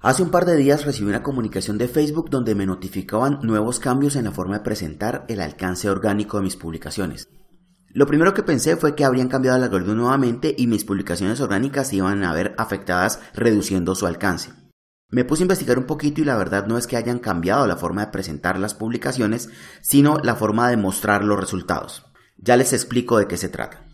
Hace un par de días recibí una comunicación de Facebook donde me notificaban nuevos cambios en la forma de presentar el alcance orgánico de mis publicaciones. Lo primero que pensé fue que habrían cambiado el algoritmo nuevamente y mis publicaciones orgánicas iban a ver afectadas reduciendo su alcance. Me puse a investigar un poquito y la verdad no es que hayan cambiado la forma de presentar las publicaciones, sino la forma de mostrar los resultados. Ya les explico de qué se trata.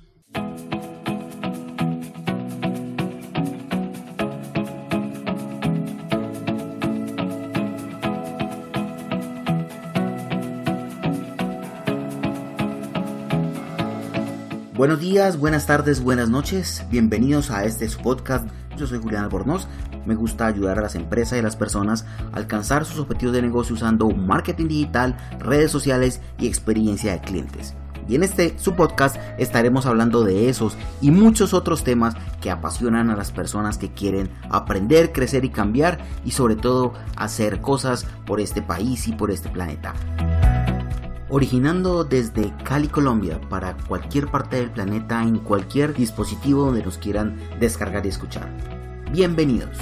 Buenos días, buenas tardes, buenas noches. Bienvenidos a este podcast. Yo soy Julián Albornoz. Me gusta ayudar a las empresas y a las personas a alcanzar sus objetivos de negocio usando marketing digital, redes sociales y experiencia de clientes. Y en este su podcast estaremos hablando de esos y muchos otros temas que apasionan a las personas que quieren aprender, crecer y cambiar y sobre todo hacer cosas por este país y por este planeta originando desde Cali, Colombia, para cualquier parte del planeta en cualquier dispositivo donde nos quieran descargar y escuchar. Bienvenidos.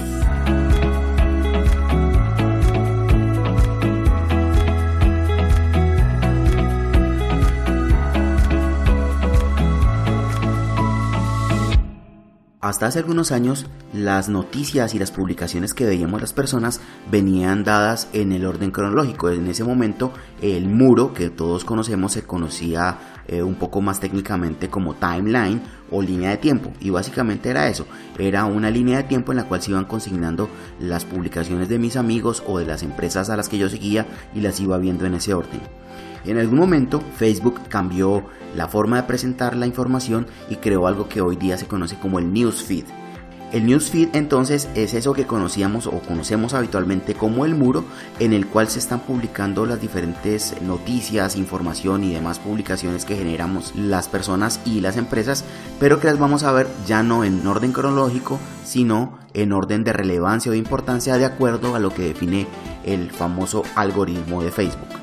Hasta hace algunos años, las noticias y las publicaciones que veíamos las personas venían dadas en el orden cronológico. En ese momento, el muro que todos conocemos se conocía eh, un poco más técnicamente como timeline o línea de tiempo. Y básicamente era eso, era una línea de tiempo en la cual se iban consignando las publicaciones de mis amigos o de las empresas a las que yo seguía y las iba viendo en ese orden. En algún momento Facebook cambió la forma de presentar la información y creó algo que hoy día se conoce como el newsfeed. El newsfeed entonces es eso que conocíamos o conocemos habitualmente como el muro en el cual se están publicando las diferentes noticias, información y demás publicaciones que generamos las personas y las empresas, pero que las vamos a ver ya no en orden cronológico, sino en orden de relevancia o de importancia de acuerdo a lo que define el famoso algoritmo de Facebook.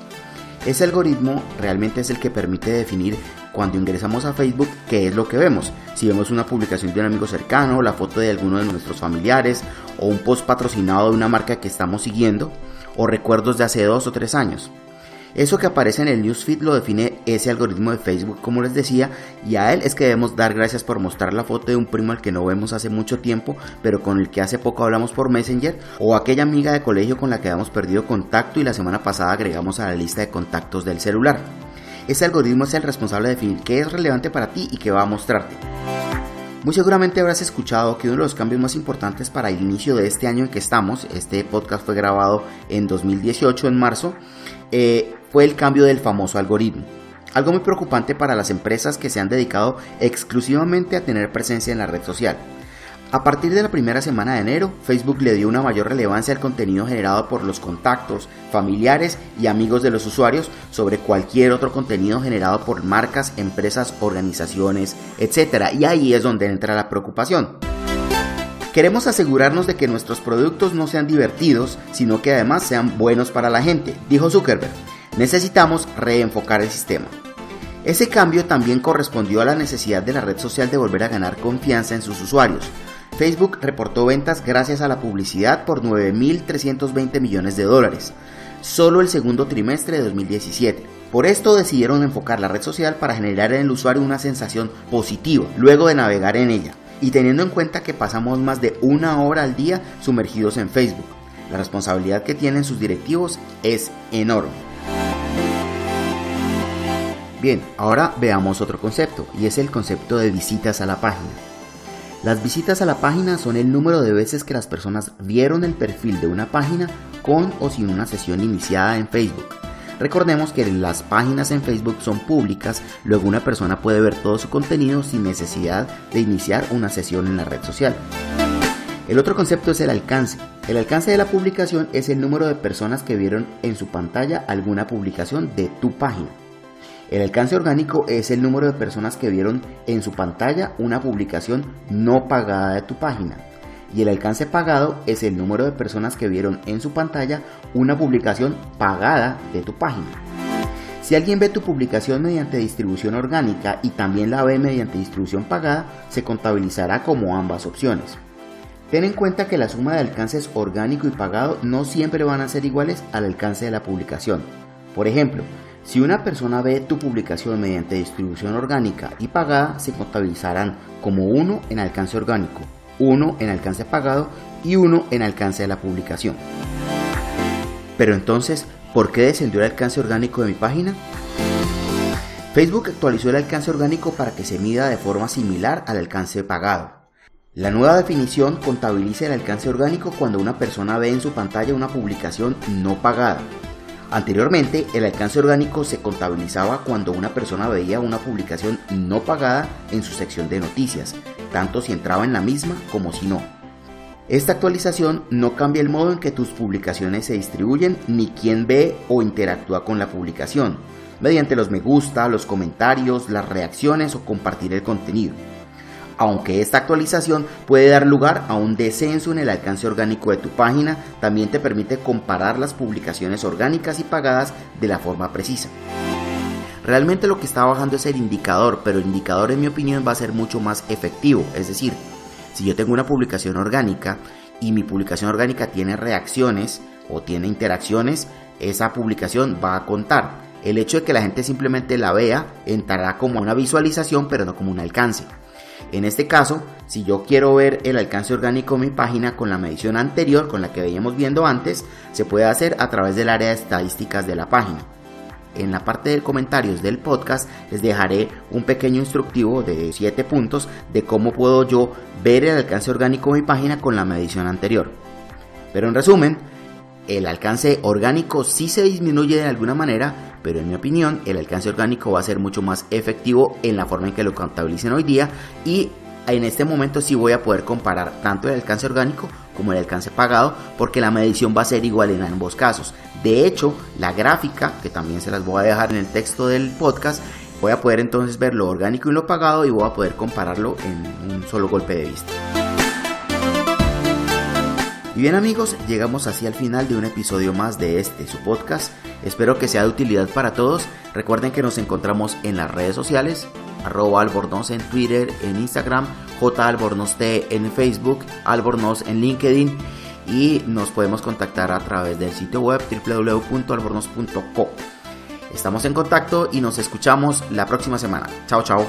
Ese algoritmo realmente es el que permite definir cuando ingresamos a Facebook qué es lo que vemos. Si vemos una publicación de un amigo cercano, la foto de alguno de nuestros familiares o un post patrocinado de una marca que estamos siguiendo o recuerdos de hace dos o tres años. Eso que aparece en el newsfeed lo define ese algoritmo de Facebook, como les decía, y a él es que debemos dar gracias por mostrar la foto de un primo al que no vemos hace mucho tiempo, pero con el que hace poco hablamos por Messenger, o aquella amiga de colegio con la que hemos perdido contacto y la semana pasada agregamos a la lista de contactos del celular. Ese algoritmo es el responsable de definir qué es relevante para ti y qué va a mostrarte. Muy seguramente habrás escuchado que uno de los cambios más importantes para el inicio de este año en que estamos, este podcast fue grabado en 2018, en marzo, eh, fue el cambio del famoso algoritmo. Algo muy preocupante para las empresas que se han dedicado exclusivamente a tener presencia en la red social. A partir de la primera semana de enero, Facebook le dio una mayor relevancia al contenido generado por los contactos, familiares y amigos de los usuarios sobre cualquier otro contenido generado por marcas, empresas, organizaciones, etc. Y ahí es donde entra la preocupación. Queremos asegurarnos de que nuestros productos no sean divertidos, sino que además sean buenos para la gente, dijo Zuckerberg. Necesitamos reenfocar el sistema. Ese cambio también correspondió a la necesidad de la red social de volver a ganar confianza en sus usuarios. Facebook reportó ventas gracias a la publicidad por 9.320 millones de dólares, solo el segundo trimestre de 2017. Por esto decidieron enfocar la red social para generar en el usuario una sensación positiva luego de navegar en ella y teniendo en cuenta que pasamos más de una hora al día sumergidos en Facebook. La responsabilidad que tienen sus directivos es enorme. Bien, ahora veamos otro concepto y es el concepto de visitas a la página. Las visitas a la página son el número de veces que las personas vieron el perfil de una página con o sin una sesión iniciada en Facebook. Recordemos que las páginas en Facebook son públicas, luego una persona puede ver todo su contenido sin necesidad de iniciar una sesión en la red social. El otro concepto es el alcance. El alcance de la publicación es el número de personas que vieron en su pantalla alguna publicación de tu página. El alcance orgánico es el número de personas que vieron en su pantalla una publicación no pagada de tu página y el alcance pagado es el número de personas que vieron en su pantalla una publicación pagada de tu página. Si alguien ve tu publicación mediante distribución orgánica y también la ve mediante distribución pagada, se contabilizará como ambas opciones. Ten en cuenta que la suma de alcances orgánico y pagado no siempre van a ser iguales al alcance de la publicación. Por ejemplo, si una persona ve tu publicación mediante distribución orgánica y pagada, se contabilizarán como uno en alcance orgánico, uno en alcance pagado y uno en alcance de la publicación. Pero entonces, ¿por qué descendió el alcance orgánico de mi página? Facebook actualizó el alcance orgánico para que se mida de forma similar al alcance pagado. La nueva definición contabiliza el alcance orgánico cuando una persona ve en su pantalla una publicación no pagada. Anteriormente, el alcance orgánico se contabilizaba cuando una persona veía una publicación no pagada en su sección de noticias, tanto si entraba en la misma como si no. Esta actualización no cambia el modo en que tus publicaciones se distribuyen ni quién ve o interactúa con la publicación, mediante los me gusta, los comentarios, las reacciones o compartir el contenido aunque esta actualización puede dar lugar a un descenso en el alcance orgánico de tu página, también te permite comparar las publicaciones orgánicas y pagadas de la forma precisa. Realmente lo que está bajando es el indicador, pero el indicador en mi opinión va a ser mucho más efectivo. Es decir, si yo tengo una publicación orgánica y mi publicación orgánica tiene reacciones o tiene interacciones, esa publicación va a contar. El hecho de que la gente simplemente la vea entrará como una visualización, pero no como un alcance. En este caso, si yo quiero ver el alcance orgánico de mi página con la medición anterior, con la que veíamos viendo antes, se puede hacer a través del área de estadísticas de la página. En la parte de comentarios del podcast les dejaré un pequeño instructivo de 7 puntos de cómo puedo yo ver el alcance orgánico de mi página con la medición anterior. Pero en resumen, el alcance orgánico sí se disminuye de alguna manera, pero en mi opinión el alcance orgánico va a ser mucho más efectivo en la forma en que lo contabilicen hoy día y en este momento sí voy a poder comparar tanto el alcance orgánico como el alcance pagado porque la medición va a ser igual en ambos casos. De hecho, la gráfica, que también se las voy a dejar en el texto del podcast, voy a poder entonces ver lo orgánico y lo pagado y voy a poder compararlo en un solo golpe de vista. Bien amigos, llegamos así al final de un episodio más de este, su podcast. Espero que sea de utilidad para todos. Recuerden que nos encontramos en las redes sociales, arroba albornoz en Twitter, en Instagram, jalbornozt en Facebook, albornoz en LinkedIn y nos podemos contactar a través del sitio web www.albornoz.co. Estamos en contacto y nos escuchamos la próxima semana. Chao, chao.